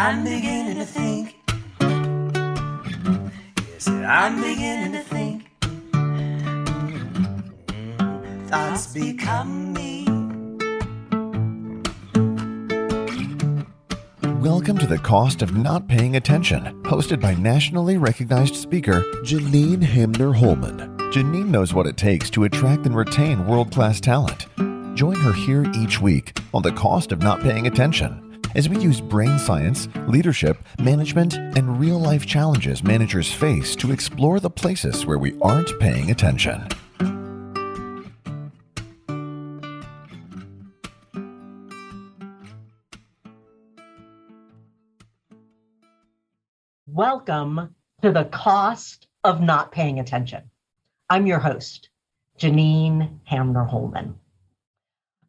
I'm beginning to think. Yes, I'm beginning to think. Thoughts become me. Welcome to The Cost of Not Paying Attention, hosted by nationally recognized speaker Janine Hamner Holman. Janine knows what it takes to attract and retain world class talent. Join her here each week on The Cost of Not Paying Attention as we use brain science, leadership, management, and real life challenges managers face to explore the places where we aren't paying attention. Welcome to the cost of not paying attention. I'm your host, Janine Hamner Holman.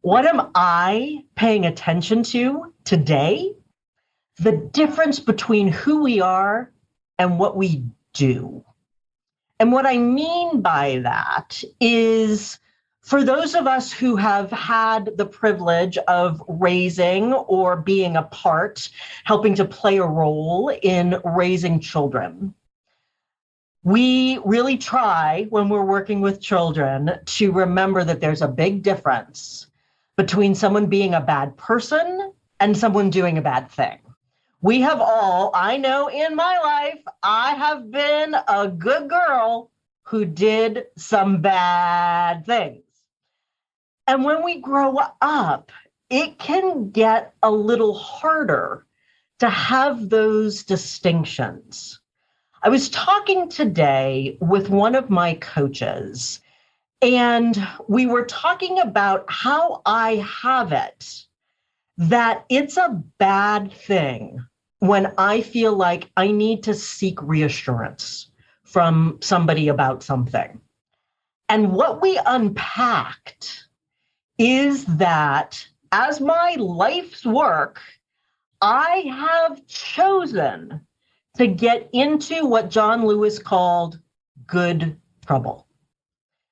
What am I paying attention to today? The difference between who we are and what we do. And what I mean by that is for those of us who have had the privilege of raising or being a part, helping to play a role in raising children, we really try when we're working with children to remember that there's a big difference between someone being a bad person and someone doing a bad thing. We have all, I know in my life, I have been a good girl who did some bad things. And when we grow up, it can get a little harder to have those distinctions. I was talking today with one of my coaches, and we were talking about how I have it that it's a bad thing when I feel like I need to seek reassurance from somebody about something. And what we unpacked is that as my life's work, I have chosen to get into what John Lewis called good trouble.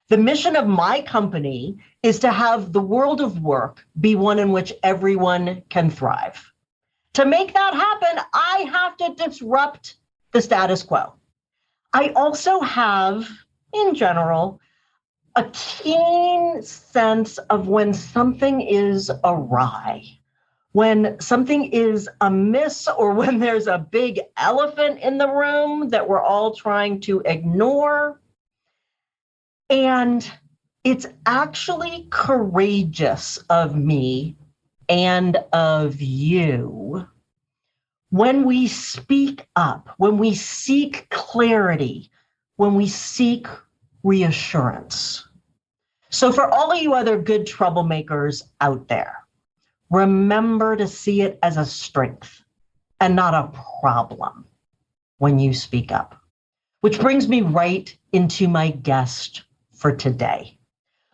The mission of my company is to have the world of work be one in which everyone can thrive. To make that happen, I have to disrupt the status quo. I also have, in general, a keen sense of when something is awry, when something is amiss, or when there's a big elephant in the room that we're all trying to ignore and it's actually courageous of me and of you when we speak up, when we seek clarity, when we seek reassurance. So, for all of you other good troublemakers out there, remember to see it as a strength and not a problem when you speak up. Which brings me right into my guest for today.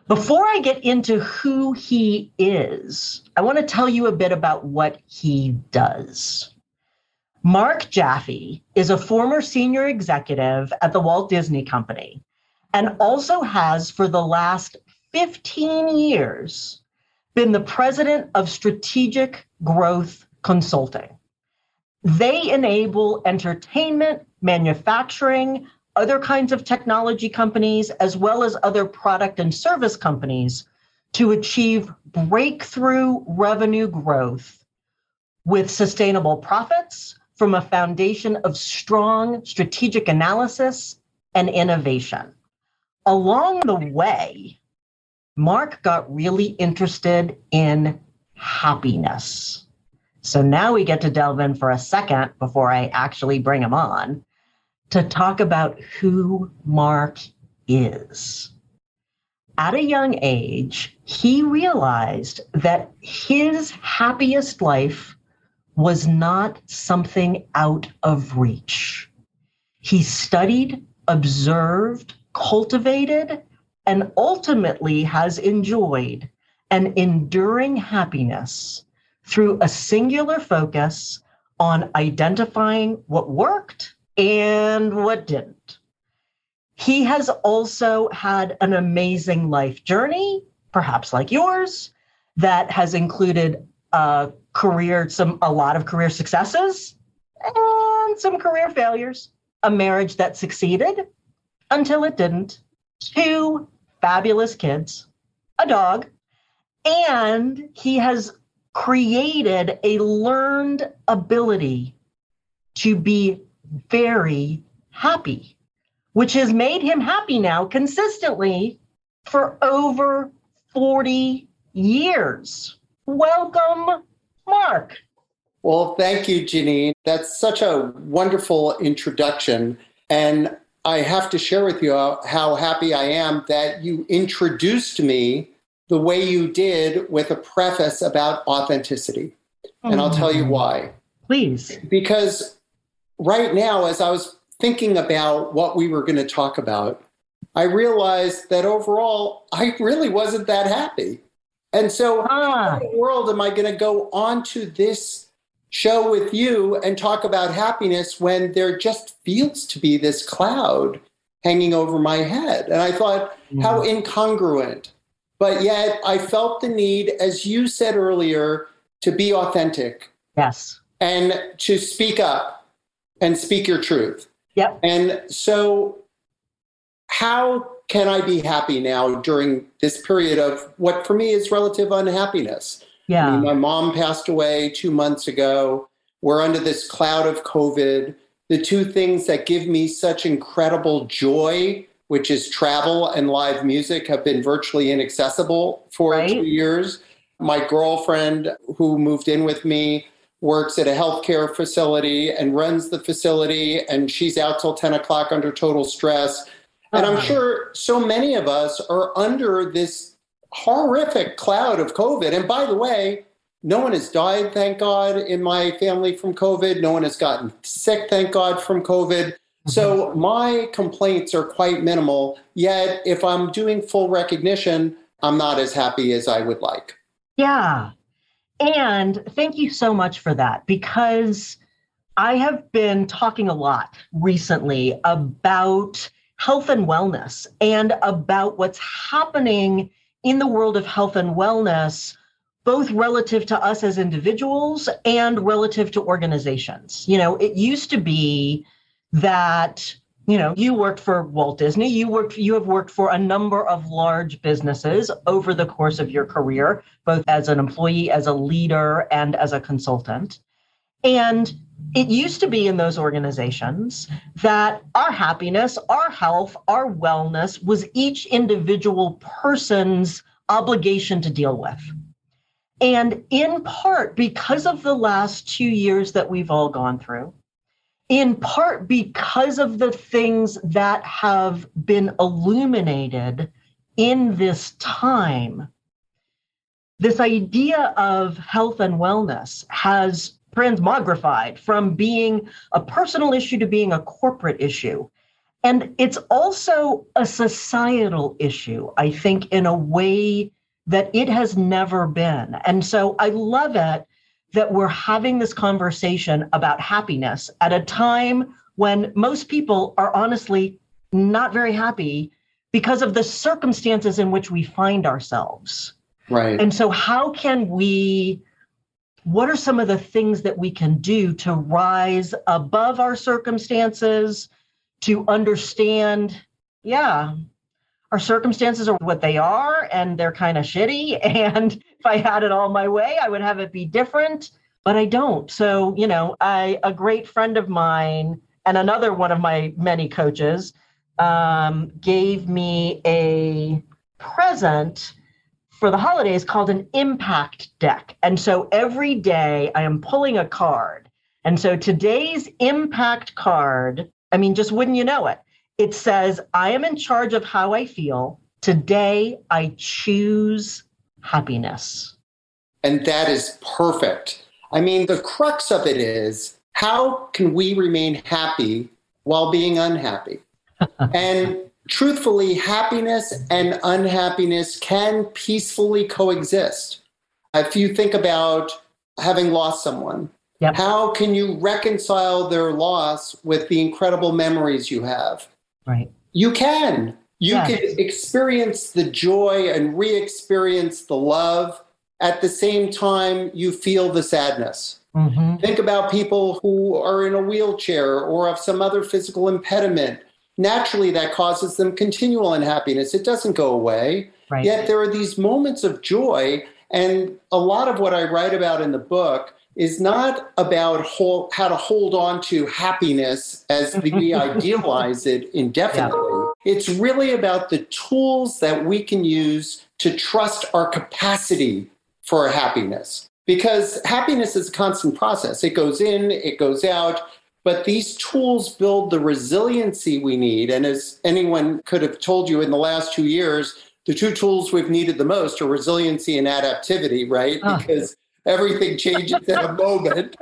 Before I get into who he is, I want to tell you a bit about what he does. Mark Jaffe is a former senior executive at the Walt Disney Company and also has, for the last 15 years, been the president of Strategic Growth Consulting. They enable entertainment, manufacturing, other kinds of technology companies, as well as other product and service companies to achieve breakthrough revenue growth with sustainable profits from a foundation of strong strategic analysis and innovation. Along the way, Mark got really interested in happiness. So now we get to delve in for a second before I actually bring him on to talk about who Mark is. At a young age, he realized that his happiest life was not something out of reach. He studied, observed, cultivated, and ultimately has enjoyed an enduring happiness through a singular focus on identifying what worked and what didn't. He has also had an amazing life journey, perhaps like yours, that has included a career, some a lot of career successes and some career failures. A marriage that succeeded until it didn't. Two fabulous kids, a dog, and he has created a learned ability to be very happy, which has made him happy now consistently for over 40 years. Welcome, Mark. Well, thank you, Janine. That's such a wonderful introduction. And I have to share with you how happy I am that you introduced me the way you did with a preface about authenticity. And I'll tell you Mm. why. Please. Because right now, as I was thinking about what we were going to talk about, I realized that overall, I really wasn't that happy. And so, Ah, how in the world am I going to go on to this show with you and talk about happiness when there just feels to be this cloud hanging over my head? And I thought, how incongruent. But yet, I felt the need, as you said earlier, to be authentic yes. and to speak up and speak your truth. Yep. And so, how can I be happy now during this period of what for me is relative unhappiness? I Yeah. mean, my mom passed away two months ago. We're under this cloud of COVID. The two things that give me such incredible joy, which is travel and live music, have been virtually inaccessible for Right. two years. My girlfriend, who moved in with me, works at a healthcare facility and runs the facility, and she's out till 10 o'clock under total stress. And I'm Uh-huh. sure so many of us are under this horrific cloud of COVID. And by the way, no one has died, thank God, in my family from COVID. No one has gotten sick, thank God, from COVID. So my complaints are quite minimal. Yet, if I'm doing full recognition, I'm not as happy as I would like. Yeah. And thank you so much for that because I have been talking a lot recently about health and wellness and about what's happening in the world of health and wellness, both relative to us as individuals and relative to organizations. You know, it used to be that you know you worked for walt disney. You worked you have worked for a number of large businesses over the course of your career both as an employee as a leader and as a consultant. And it used to be in those organizations that our happiness our health our wellness was each individual person's obligation to deal with. And in part because of the last two years that we've all gone through in part because of the things that have been illuminated in this time. This idea of health and wellness has transmogrified from being a personal issue to being a corporate issue. And it's also a societal issue, I think, in a way that it has never been. And so I love it that we're having this conversation about happiness at a time when most people are honestly not very happy because of the circumstances in which we find ourselves. Right. And so, how can we, what are some of the things that we can do to rise above our circumstances, to understand, yeah, our circumstances are what they are and they're kind of shitty. And if I had it all my way, I would have it be different, but I don't. So, you know, I, a great friend of mine and another one of my many coaches um, gave me a present for the holidays called an impact deck. And so every day I am pulling a card. And so today's impact card, I mean, just wouldn't you know it? It says, I am in charge of how I feel. Today I choose happiness. And that is perfect. I mean, the crux of it is how can we remain happy while being unhappy? and truthfully, happiness and unhappiness can peacefully coexist. If you think about having lost someone, Yep. how can you reconcile their loss with the incredible memories you have? Right. You can. You Yes. can experience the joy and re experience the love at the same time you feel the sadness. Mhm. Think about people who are in a wheelchair or have some other physical impediment. Naturally, that causes them continual unhappiness. It doesn't go away. Right. Yet there are these moments of joy. And a lot of what I write about in the book is not about whole, how to hold on to happiness as we idealize it indefinitely. It's really about the tools that we can use to trust our capacity for happiness. Because happiness is a constant process, it goes in, it goes out. But these tools build the resiliency we need. And as anyone could have told you in the last two years, the two tools we've needed the most are resiliency and adaptivity, right? Ah. Because everything changes in a moment.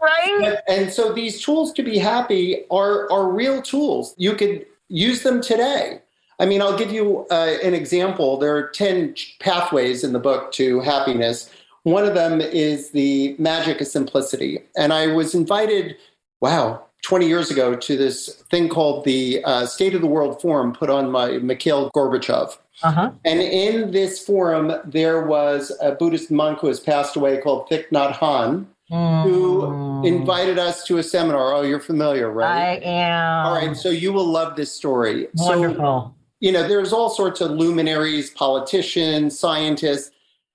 Right. But- and so these tools to be happy are are real tools. You could use them today. I mean, I'll give you uh, an example. There are 10 ch- pathways in the book to happiness. One of them is the magic of simplicity. And I was invited, wow, 20 years ago to this thing called the uh, State of the World Forum put on by Mikhail Gorbachev. Uh-huh. And in this forum, there was a Buddhist monk who has passed away called Thich Nhat Hanh, who Mm. invited us to a seminar. Oh, you're familiar, right? I am. All right, so you will love this story. So, Wonderful. you know, there's all sorts of luminaries, politicians, scientists,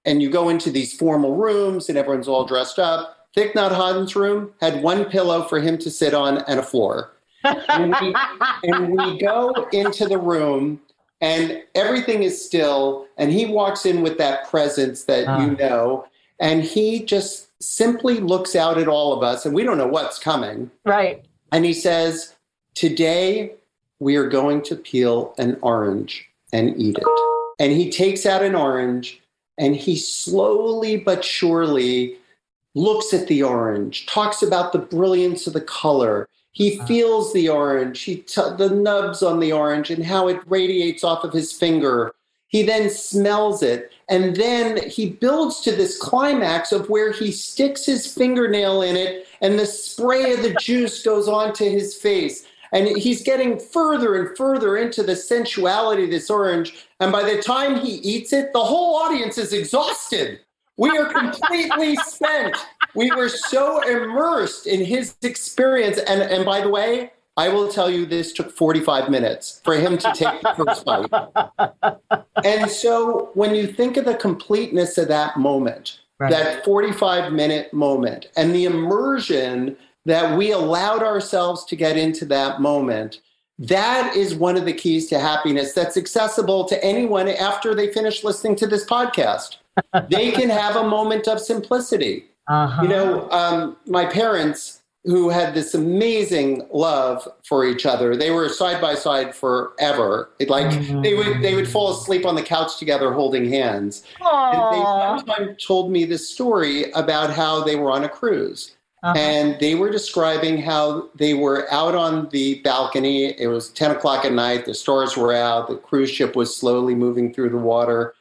and you go into these formal rooms and everyone's all dressed up. Thich Nhat Hanh's room had one pillow for him to sit on and a floor. And we, and we go into the room and everything is still and he walks in with that presence that you Ah. know and he just simply looks out at all of us and we don't know what's coming right. and he says today we are going to peel an orange and eat it and he takes out an orange and he slowly but surely looks at the orange talks about the brilliance of the color he Ah. feels the orange. He t- the nubs on the orange and how it radiates off of his finger. He then smells it and then he builds to this climax of where he sticks his fingernail in it and the spray of the juice goes onto his face. And he's getting further and further into the sensuality of this orange and by the time he eats it the whole audience is exhausted we are completely spent we were so immersed in his experience and and by the way I will tell you this took 45 minutes for him to take the first bite. And so when you think of the completeness of that moment, Right. that 45 minute moment, and the immersion that we allowed ourselves to get into that moment, that is one of the keys to happiness that's accessible to anyone after they finish listening to this podcast. They can have a moment of simplicity. Uh-huh. You know, um, my parents, who had this amazing love for each other, they were side by side forever. It, like they would they would fall asleep on the couch together holding hands. And they one told me this story about how they were on a cruise. Uh-huh. And they were describing how they were out on the balcony. It was 10 o'clock at night. The stars were out. The cruise ship was slowly moving through the water.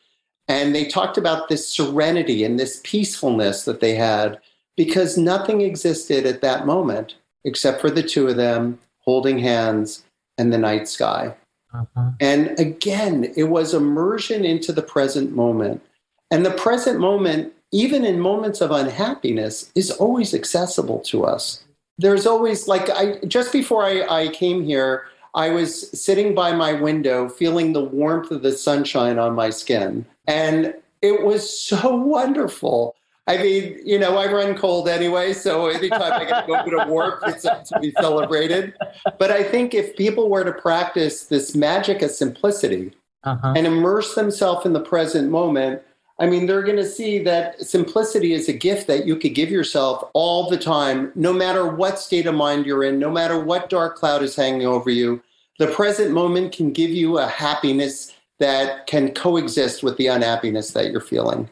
And they talked about this serenity and this peacefulness that they had because nothing existed at that moment except for the two of them holding hands and the night sky. Uh-huh. And again, it was immersion into the present moment. And the present moment, even in moments of unhappiness, is always accessible to us. There's always, like, I just before I, I came here, I was sitting by my window feeling the warmth of the sunshine on my skin. And it was so wonderful. I mean, you know, I run cold anyway, so anytime I get a little bit of warmth, it's up to be celebrated. But I think if people were to practice this magic of simplicity Uh-huh. and immerse themselves in the present moment, I mean, they're going to see that simplicity is a gift that you could give yourself all the time, no matter what state of mind you're in, no matter what dark cloud is hanging over you. The present moment can give you a happiness that can coexist with the unhappiness that you're feeling.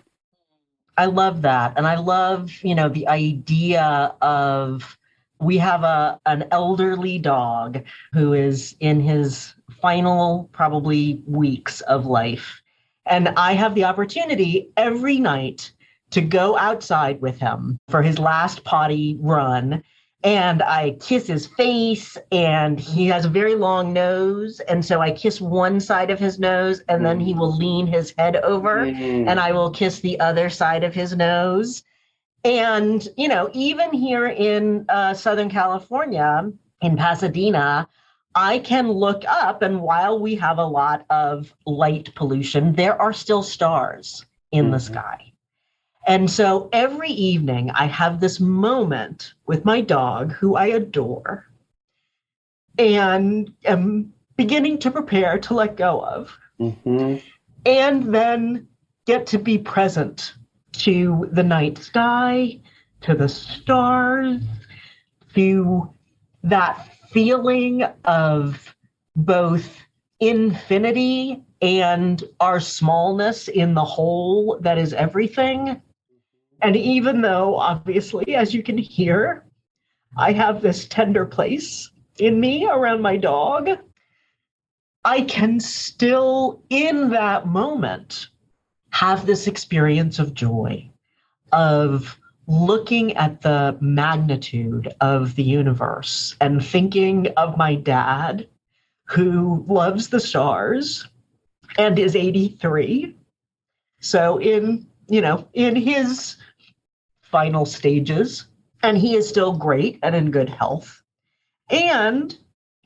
I love that. And I love, you know, the idea of we have a an elderly dog who is in his final probably weeks of life. And I have the opportunity every night to go outside with him for his last potty run and I kiss his face, and he has a very long nose. And so I kiss one side of his nose, and then he will lean his head over, Mm. and I will kiss the other side of his nose. And, you know, even here in uh, Southern California, in Pasadena, I can look up, and while we have a lot of light pollution, there are still stars in the Mhm. sky. And so every evening, I have this moment with my dog, who I adore, and am beginning to prepare to let go of, Mhm. and then get to be present to the night sky, to the stars, to that feeling of both infinity and our smallness in the whole that is everything. And even though, obviously, as you can hear, I have this tender place in me around my dog, I can still, in that moment, have this experience of joy, of looking at the magnitude of the universe and thinking of my dad who loves the stars and is 83 so in you know in his final stages and he is still great and in good health and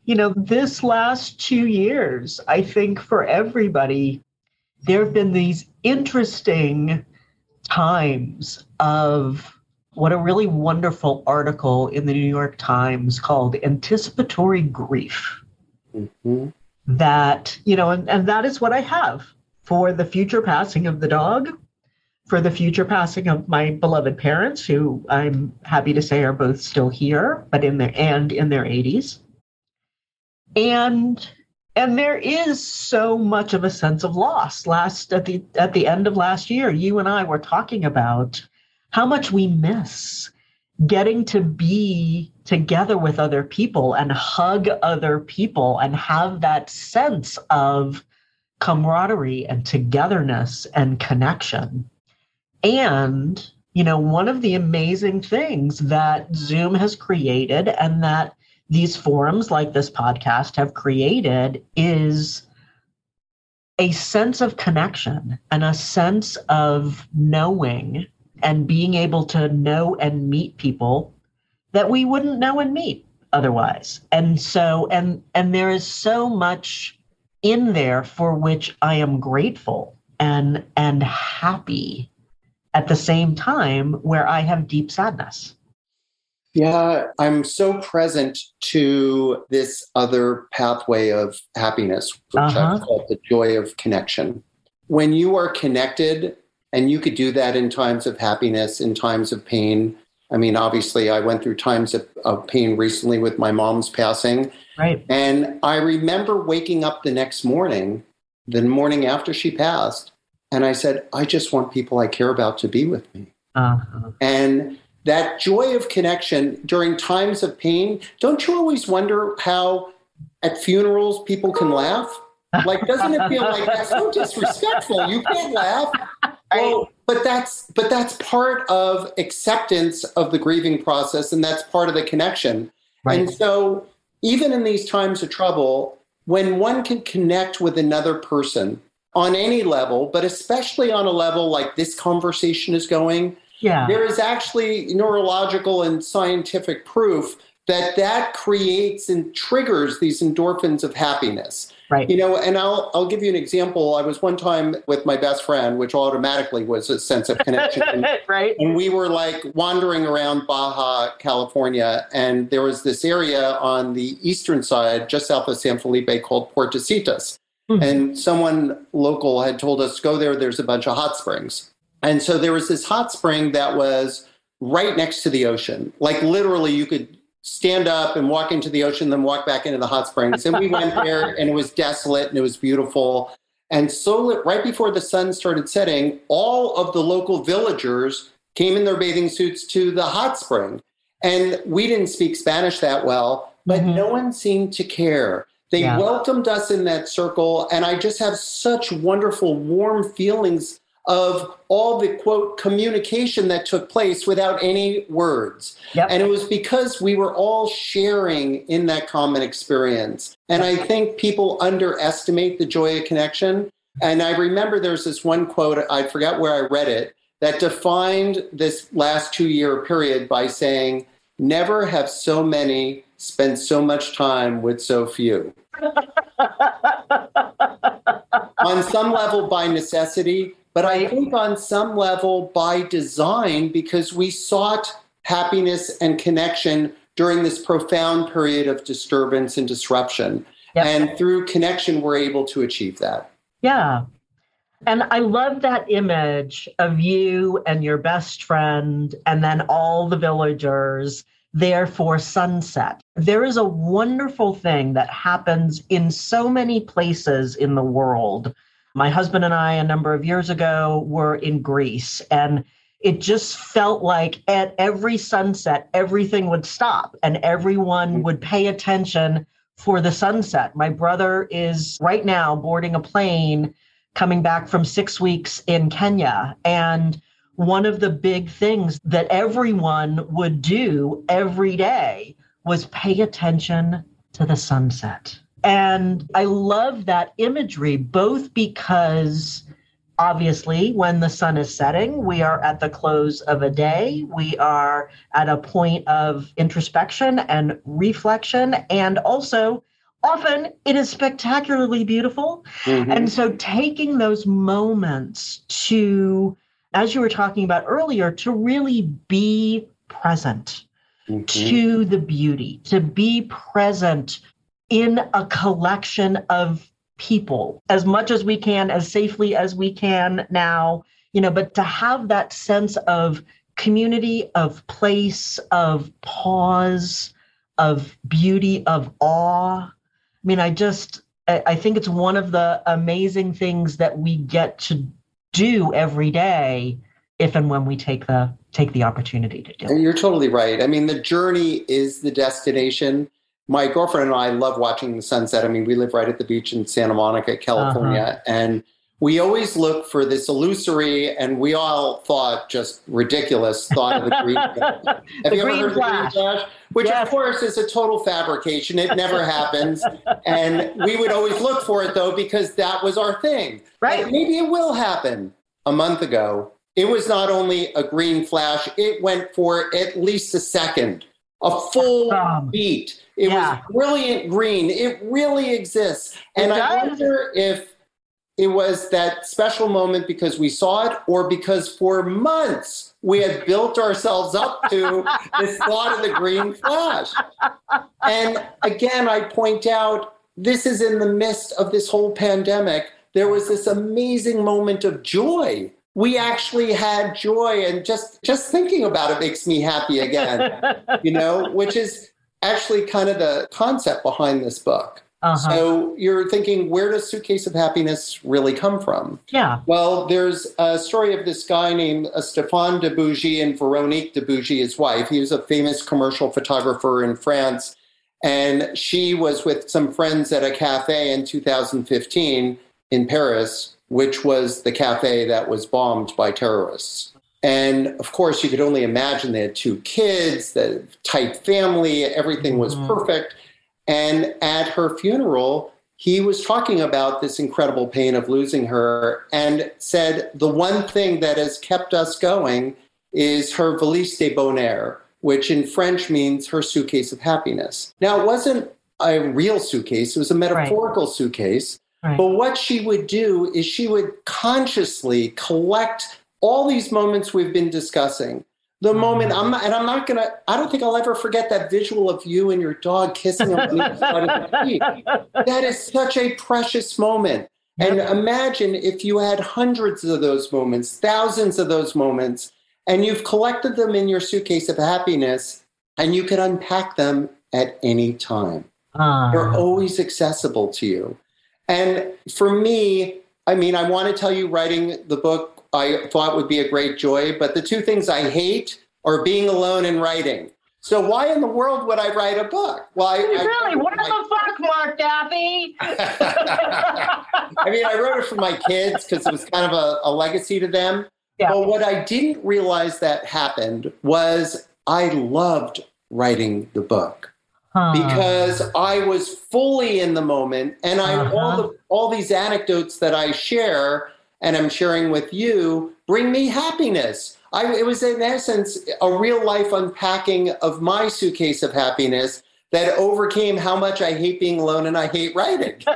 you know this last 2 years i think for everybody there have been these interesting times of what a really wonderful article in the New York Times called Anticipatory Grief. Mhm. That, you know, and, and that is what I have for the future passing of the dog, for the future passing of my beloved parents, who I'm happy to say are both still here, but in their and in their 80s. And and there is so much of a sense of loss last at the at the end of last year you and i were talking about how much we miss getting to be together with other people and hug other people and have that sense of camaraderie and togetherness and connection and you know one of the amazing things that zoom has created and that these forums like this podcast have created is a sense of connection and a sense of knowing and being able to know and meet people that we wouldn't know and meet otherwise. And so and and there is so much in there for which i am grateful and and happy at the same time where i have deep sadness Yeah, I'm so present to this other pathway of happiness, which Uh-huh. I call the joy of connection. When you are connected, and you could do that in times of happiness, in times of pain. I mean, obviously, I went through times of, of pain recently with my mom's passing. right And I remember waking up the next morning, the morning after she passed, and I said, I just want people I care about to be with me. uh-huh. And that joy of connection during times of pain, don't you always wonder how at funerals people can laugh? Like, doesn't it feel like that's so disrespectful? You can't laugh. Well, but that's but that's part of acceptance of the grieving process, and that's part of the connection. right And so, even in these times of trouble, when one can connect with another person on any level, but especially on a level like this conversation is going, yeah there is actually neurological and scientific proof that that creates and triggers these endorphins of happiness. right You know, and I'll I'll give you an example. I was one time with my best friend, which automatically was a sense of connection. And right and we were like wandering around Baja, California, and there was this area on the eastern side, just south of San Felipe, called Puertecitos. Mhm. And someone local had told us, go there, there's a bunch of hot springs. And so there was this hot spring that was right next to the ocean. Like literally, you could stand up and walk into the ocean, then walk back into the hot springs. And we went there, and it was desolate and it was beautiful. And so, right before the sun started setting, all of the local villagers came in their bathing suits to the hot spring. And we didn't speak Spanish that well, but Mhm. no one seemed to care. They Yeah. welcomed us in that circle. And I just have such wonderful, warm feelings of all the quote communication that took place without any words. Yep. And it was because we were all sharing in that common experience. And I think people underestimate the joy of connection. And I remember there's this one quote, I forgot where I read it, that defined this last two year period by saying, Never have so many spent so much time with so few. on some level, by necessity, but I think on some level by design because we sought happiness and connection during this profound period of disturbance and disruption. Yep. And through connection, we're able to achieve that. Yeah. And I love that image of you and your best friend, and then all the villagers there for sunset. There is a wonderful thing that happens in so many places in the world. My husband and I, a number of years ago, were in Greece, and it just felt like at every sunset, everything would stop and everyone would pay attention for the sunset. My brother is right now boarding a plane coming back from six weeks in Kenya. And one of the big things that everyone would do every day was pay attention to the sunset. And I love that imagery, both because obviously when the sun is setting, we are at the close of a day, we are at a point of introspection and reflection, and also often it is spectacularly beautiful. Mhm. And so taking those moments to, as you were talking about earlier, to really be present Mhm. to the beauty, to be present in a collection of people as much as we can, as safely as we can now, you know, but to have that sense of community, of place, of pause, of beauty, of awe. I mean, I just, I think it's one of the amazing things that we get to do every day if and when we take the take the opportunity to do it. And you're totally right. I mean, the journey is the destination. My girlfriend and I love watching the sunset. I mean, we live right at the beach in Santa Monica, California, uh-huh. and we always look for this illusory, and we all thought just ridiculous thought of the green flash. Have you ever heard flash. of the green flash? Which, Yes. of course, is a total fabrication. It never happens. And we would always look for it, though, because that was our thing. Right. Like, maybe it will happen. A month ago, it was not only a green flash, it went for at least a second, a full Um, beat. It yeah. was brilliant green. It really exists. And I wonder if it was that special moment because we saw it or because for months we had built ourselves up to this thought of the green flash. And again, I point out this is in the midst of this whole pandemic. There was this amazing moment of joy. We actually had joy, and just just thinking about it makes me happy again. You know, which is actually kind of the concept behind this book. uh-huh. So you're thinking, where does Suitcase of Happiness really come from? yeah. Well, there's a story of this guy named uh, Stéphane de Bourgies and Veronique de Bourgies, his wife. He was a famous commercial photographer in France. And she was with some friends at a cafe in 2015 in Paris, which was the cafe that was bombed by terrorists. And of course, you could only imagine they had two kids, the tight family, everything was Mhm. perfect. And at her funeral, he was talking about this incredible pain of losing her and said the one thing that has kept us going is her valise de bonheur, which in French means her suitcase of happiness. Now, it wasn't a real suitcase, it was a metaphorical suitcase. Right. But what she would do is she would consciously collect all these moments we've been discussing. The moment I'm not, and I'm not gonna, I don't think I'll ever forget that visual of you and your dog kissing on the side of the. That is such a precious moment. And imagine if you had hundreds of those moments, thousands of those moments, and you've collected them in your suitcase of happiness, and you can unpack them at any time. Uh, They're always accessible to you. And for me, I mean, I want to tell you, writing the book, I thought would be a great joy, but the two things I hate are being alone and writing. So why in the world would I write a book? Well, I, really, I, what the fuck, Mark Jaffe? I mean, I wrote it for my kids because it was kind of a, a legacy to them. Yeah. But what I didn't realize that happened was I loved writing the book Huh. because I was fully in the moment, and I all Uh-huh. the, all these anecdotes that I share and I'm sharing with you bring me happiness. I, it was in essence a real life unpacking of my suitcase of happiness that overcame how much I hate being alone and I hate writing.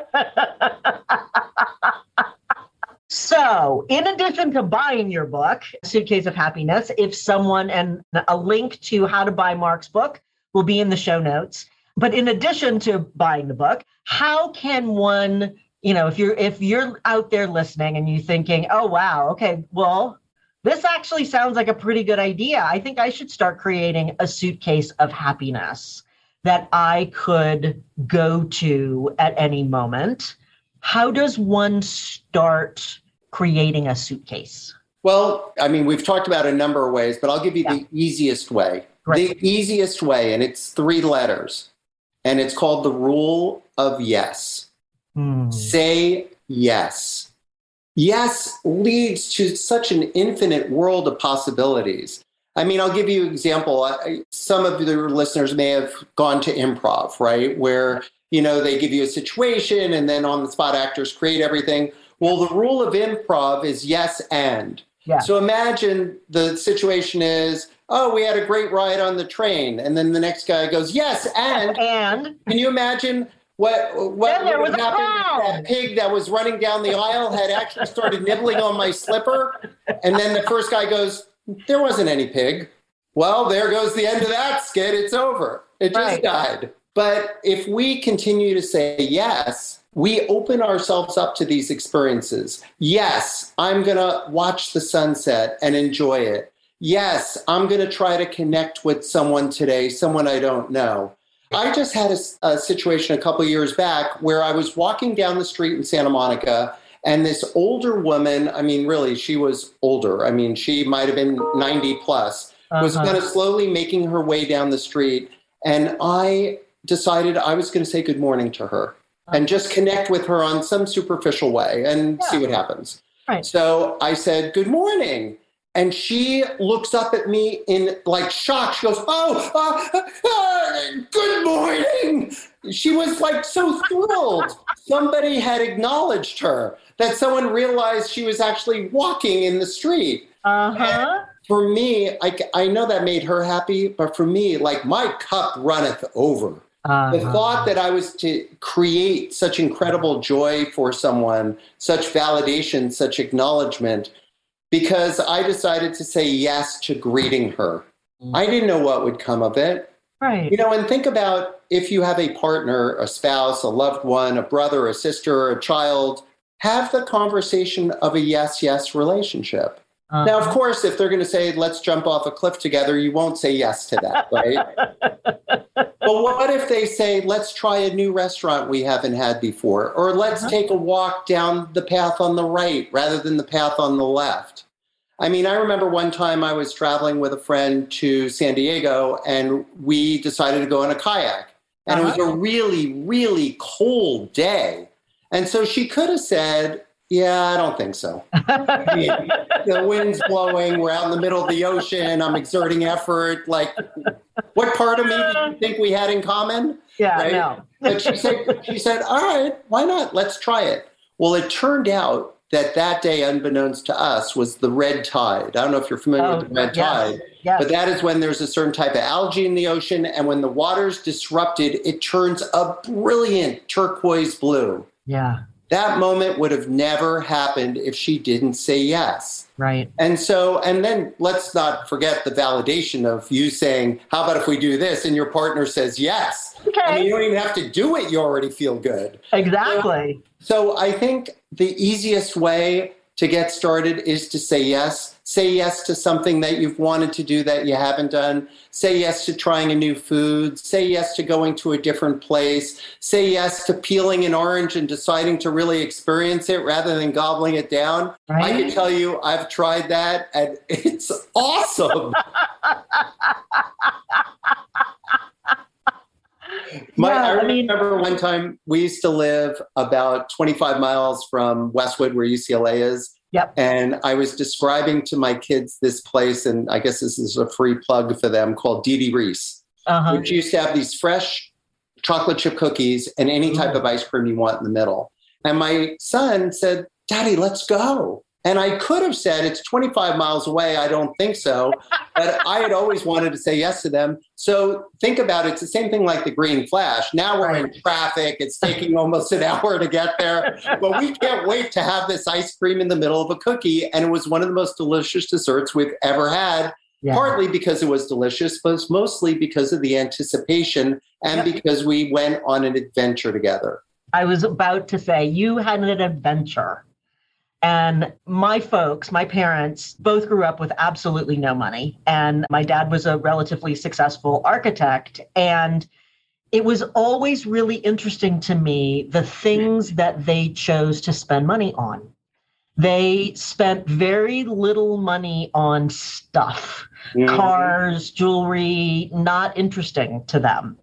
So, in addition to buying your book, Suitcase of Happiness, if someone and a link to how to buy Mark's book will be in the show notes. But in addition to buying the book, how can one, you know, if you're if you're out there listening and you're thinking, "Oh wow, okay, well, this actually sounds like a pretty good idea. I think I should start creating a suitcase of happiness that I could go to at any moment." How does one start creating a suitcase? Well, I mean, we've talked about a number of ways, but I'll give you Yeah. the easiest way. Great. The easiest way, and it's three letters, and it's called the rule of yes. Hmm. Say yes. Yes leads to such an infinite world of possibilities. I mean, I'll give you an example. I- Some of your listeners may have gone to improv, right? Where, you know, they give you a situation and then on the spot actors create everything. Well, the rule of improv is yes and. Yeah. So imagine the situation is, oh, we had a great ride on the train. And then the next guy goes, yes, and And can you imagine what what Then there was a happened that pig that was running down the aisle had actually started nibbling on my slipper? And then the first guy goes, There wasn't any pig. Well, there goes the end of that skit. It's over. It just Right. died. But if we continue to say yes, we open ourselves up to these experiences. Yes, I'm going to watch the sunset and enjoy it. Yes, I'm going to try to connect with someone today, someone I don't know. I just had a, a situation a couple years back where I was walking down the street in Santa Monica, and this older woman, I mean, really, she was older. I mean, she might have been 90 plus, was Uh-huh. kind of slowly making her way down the street. And I decided I was going to say good morning to her and just connect with her on some superficial way and see what happens. Right. So I said, Good morning. And she looks up at me in like shock. She goes, Oh, uh, uh, good morning. She was like so thrilled. Somebody had acknowledged her, that someone realized she was actually walking in the street. uh-huh. For me, I, I know that made her happy, but for me, like my cup runneth over the Uh-huh. thought that I was to create such incredible joy for someone, such validation, such acknowledgement, because I decided to say yes to greeting her. Mm-hmm. I didn't know what would come of it. right. You know, and think about if you have a partner, a spouse, a loved one, a brother, a sister, a child, have the conversation of a yes, yes relationship. Now, of Uh-huh. course, if they're going to say, let's jump off a cliff together, you won't say yes to that, right? but what if they say, let's try a new restaurant we haven't had before? Or let's Uh-huh. take a walk down the path on the right rather than the path on the left? I mean, I remember one time I was traveling with a friend to San Diego and we decided to go on a kayak. And it was a really, really cold day. And so she could have said, Yeah, I don't think so. I mean, the wind's blowing. We're out in the middle of the ocean. I'm exerting effort. Like, what part of me do you think we had in common? yeah, right? no. But she said, she said, all right, why not? Let's try it. Well, it turned out that that day, unbeknownst to us, was the red tide. I don't know if you're familiar Oh, with the oh, red yes, tide. yes. But that is when there's a certain type of algae in the ocean, and when the water's disrupted, it turns a brilliant turquoise blue. yeah, That moment would have never happened if she didn't say yes. right. And so, and then let's not forget the validation of you saying, How about if we do this? And your partner says yes. I mean, you don't even have to do it, you already feel good. exactly. So I think the easiest way to get started is to say yes. Say yes to something that you've wanted to do that you haven't done. Say yes to trying a new food. Say yes to going to a different place. Say yes to peeling an orange and deciding to really experience it rather than gobbling it down. I can tell you, I've tried that and it's awesome. My, Yeah, I I mean- remember one time we used to live about 25 miles from Westwood, where UCLA is. Yep. And I was describing to my kids this place, and I guess this is a free plug for them called Diddy Riese, Uh-huh. which used to have these fresh chocolate chip cookies and any type Ooh. of ice cream you want in the middle. And my son said, Daddy, let's go. And I could have said, It's 25 miles away. I don't think so. But I had always wanted to say yes to them. So think about it. It's the same thing like the green flash. Now we're in traffic. It's taking almost an hour to get there. But we can't wait to have this ice cream in the middle of a cookie. And it was one of the most delicious desserts we've ever had Yeah. partly because it was delicious, but mostly because of the anticipation and Yep. because we went on an adventure together. I was about to say, you had an adventure. And my folks, my parents, both grew up with absolutely no money. And my dad was a relatively successful architect. And it was always really interesting to me the things that they chose to spend money on. They spent very little money on stuff, mm-hmm. cars, jewelry, not interesting to them.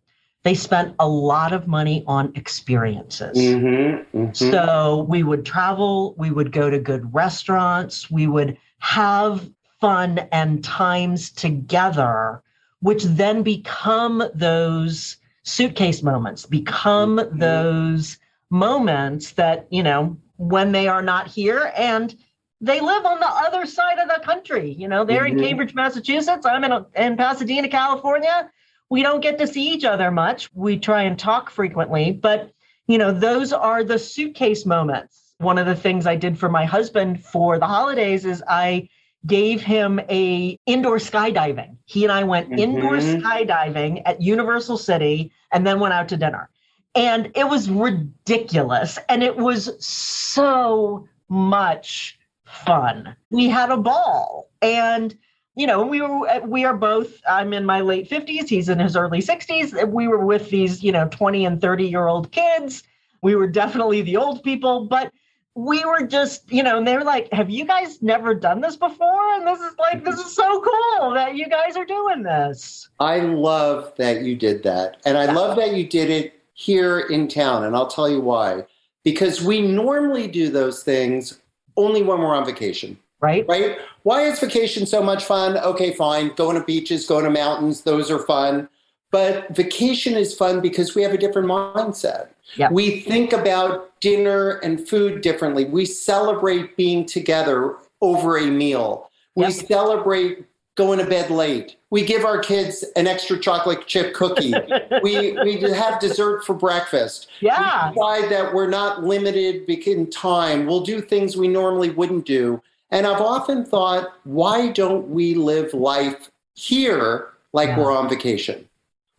They spent a lot of money on experiences. Mm-hmm, mhm. So we would travel, we would go to good restaurants, we would have fun and times together, which then become those suitcase moments, become Mhm. those moments that, you know, when they are not here and they live on the other side of the country. You know, they're in Mhm. Cambridge, Massachusetts. I'm in, in Pasadena, California. We don't get to see each other much. We try and talk frequently, but you know those are the suitcase moments one of the things i did for my husband for the holidays is i gave him a indoor skydiving he and i went indoor Mhm. skydiving at universal city and then went out to dinner and it was ridiculous and it was so much fun we had a ball and you know we were uh, we are both i'm in my late 50s he's in his early 60s we were with these you know 20 and 30 year old kids we were definitely the old people but we were just you know and they were like have you guys never done this before and this is like this is so cool that you guys are doing this I love that you did that. And I Yeah. love that you did it here in town. And I'll tell you why. Because we normally do those things only when we're on vacation. Right right? Why is vacation so much fun? Okay, fine. Going to beaches, going to mountains, those are fun. But vacation is fun because we have a different mindset. Yep. We think about dinner and food differently. We celebrate being together over a meal. We Yep. celebrate going to bed late. We give our kids an extra chocolate chip cookie. we we have dessert for breakfast yeah we that we're not limited in time. We'll do things we normally wouldn't do. And I've often thought, why don't we live life here like Yeah. we're on vacation?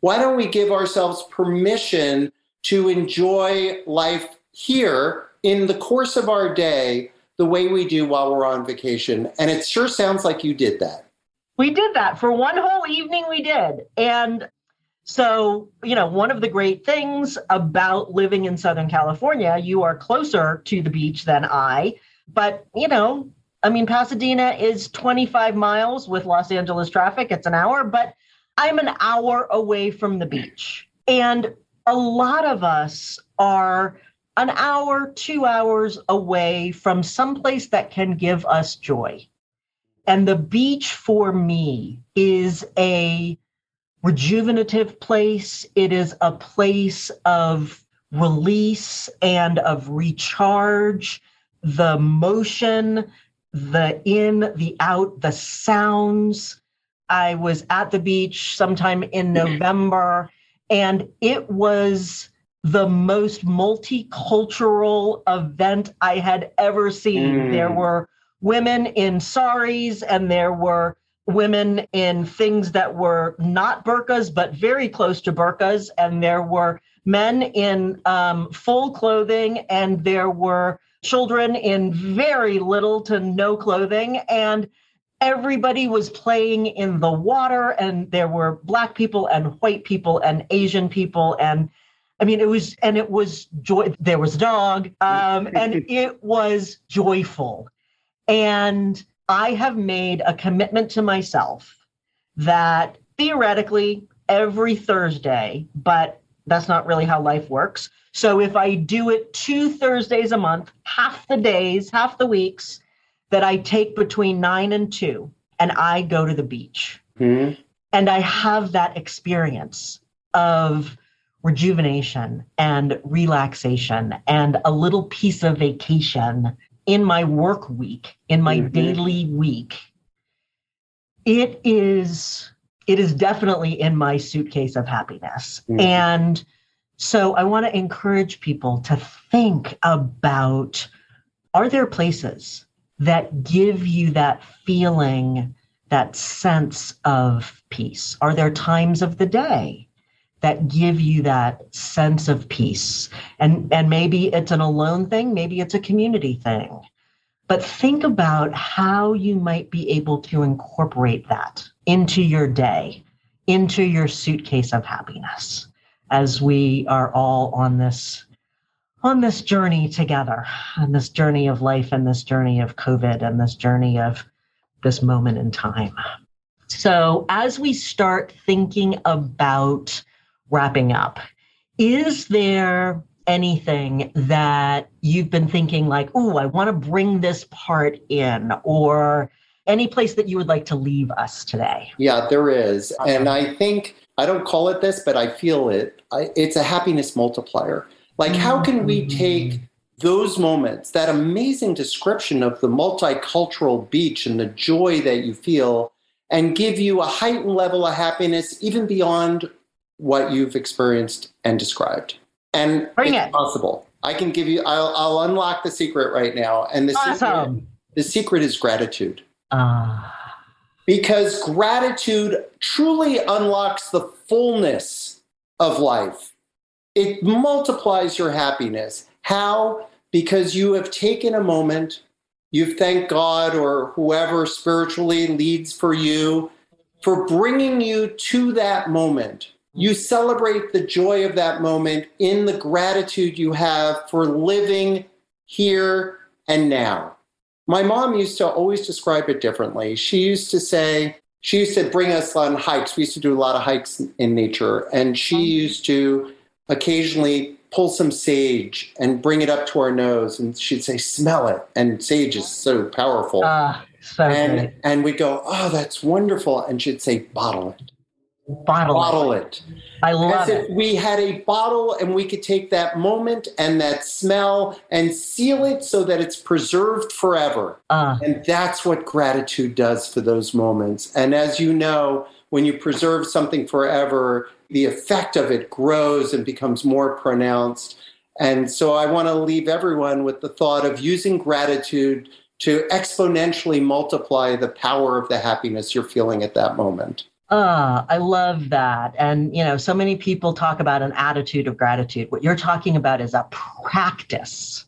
Why don't we give ourselves permission to enjoy life here in the course of our day the way we do while we're on vacation? And it sure sounds like you did that. We did that for one whole evening. We did. And so, you know, one of the great things about living in Southern California, you are closer to the beach than I. But, you know, I mean, Pasadena is 25 miles with Los Angeles traffic, it's an hour, but I'm an hour away from the beach. And a lot of us are an hour, two hours away from someplace that can give us joy. And the beach for me is a rejuvenative place. It is a place of release and of recharge. The motion, the in, the out, the sounds. I was at the beach sometime in November, and it was the most multicultural event I had ever seen. Mm. There were women in saris and there were women in things that were not burqas but very close to burqas and there were men in um, full clothing and there were children in very little to no clothing and everybody was playing in the water and there were black people and white people and asian people and i mean it was and it was joy there was a dog um, and it was joyful. And i have made a commitment to myself that theoretically every thursday but that's not really how life works so if i do it two thursdays a month half the days half the weeks that I take between nine and two, and I go to the beach. Mhm. And I have that experience of rejuvenation and relaxation and a little piece of vacation in my work week, in my Mhm. daily week. It is it is definitely in my suitcase of happiness. Mhm. And so I want to encourage people to think about are there places that give you that feeling, that sense of peace? Are there times of the day that give you that sense of peace? And, and maybe it's an alone thing, maybe it's a community thing. But think about how you might be able to incorporate that into your day, into your suitcase of happiness as we are all on this on this journey together, on this journey of life and this journey of COVID and this journey of this moment in time. So, as we start thinking about wrapping up, is there anything that you've been thinking like, oh, I want to bring this part in, or any place that you would like to leave us today? Yeah, there is. And I think, I don't call it this, but I feel it. I, it's a happiness multiplier. Like, how can we take those moments, that amazing description of the multicultural beach and the joy that you feel, and give you a heightened level of happiness even beyond what you've experienced and described? And Bring it's it. possible. I can give you, I'll, I'll unlock the secret right now. And the, secret, the secret is gratitude Ah, because gratitude truly unlocks the fullness of life. It multiplies your happiness. How? Because you have taken a moment, you've thanked God or whoever spiritually leads for you for bringing you to that moment. You celebrate the joy of that moment in the gratitude you have for living here and now. My mom used to always describe it differently. She used to say, she used to bring us on hikes. We used to do a lot of hikes in nature. And she used to occasionally pull some sage and bring it up to our nose. And she'd say, smell it. And sage is so powerful. ah, so and, and we'd go, oh, that's wonderful. And she'd say, bottle it, Bottle, it. it. I love As it. if we had a bottle and we could take that moment and that smell and seal it so that it's preserved forever. Uh, And that's what gratitude does for those moments. And as you know, when you preserve something forever, the effect of it grows and becomes more pronounced. And so I want to leave everyone with the thought of using gratitude to exponentially multiply the power of the happiness you're feeling at that moment. Ah, I love that. And, you know, so many people talk about an attitude of gratitude. What you're talking about is a practice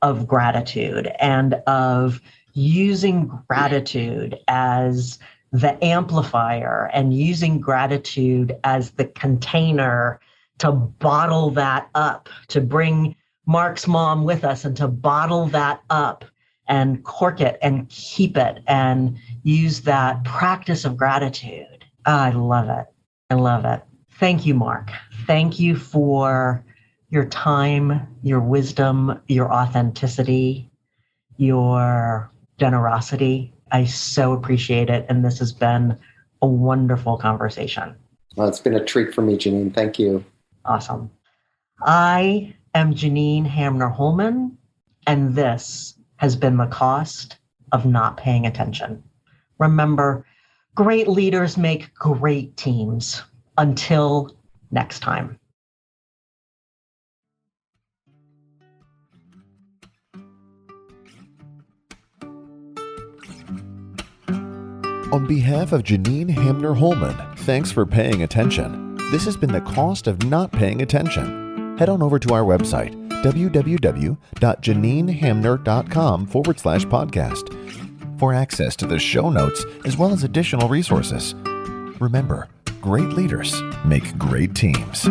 of gratitude and of using gratitude as the amplifier and using gratitude as the container to bottle that up, to bring Mark's mom with us and to bottle that up and cork it and keep it and use that practice of gratitude. Ah, I love it. I love it. Thank you, Mark. Thank you for your time, your wisdom, your authenticity, your generosity. I so appreciate it. And this has been a wonderful conversation. Well, it's been a treat for me, Janine. Thank you. Awesome. I am Janine Hamner Holman, and this has been the cost of not paying attention. Remember, great leaders make great teams. Until next time. On behalf of Janine Hamner Holman, thanks for paying attention. This has been the cost of not paying attention. Head on over to our website, www.janinehamner.com forward slash podcast for access to the show notes as well as additional resources. Remember, great leaders make great teams.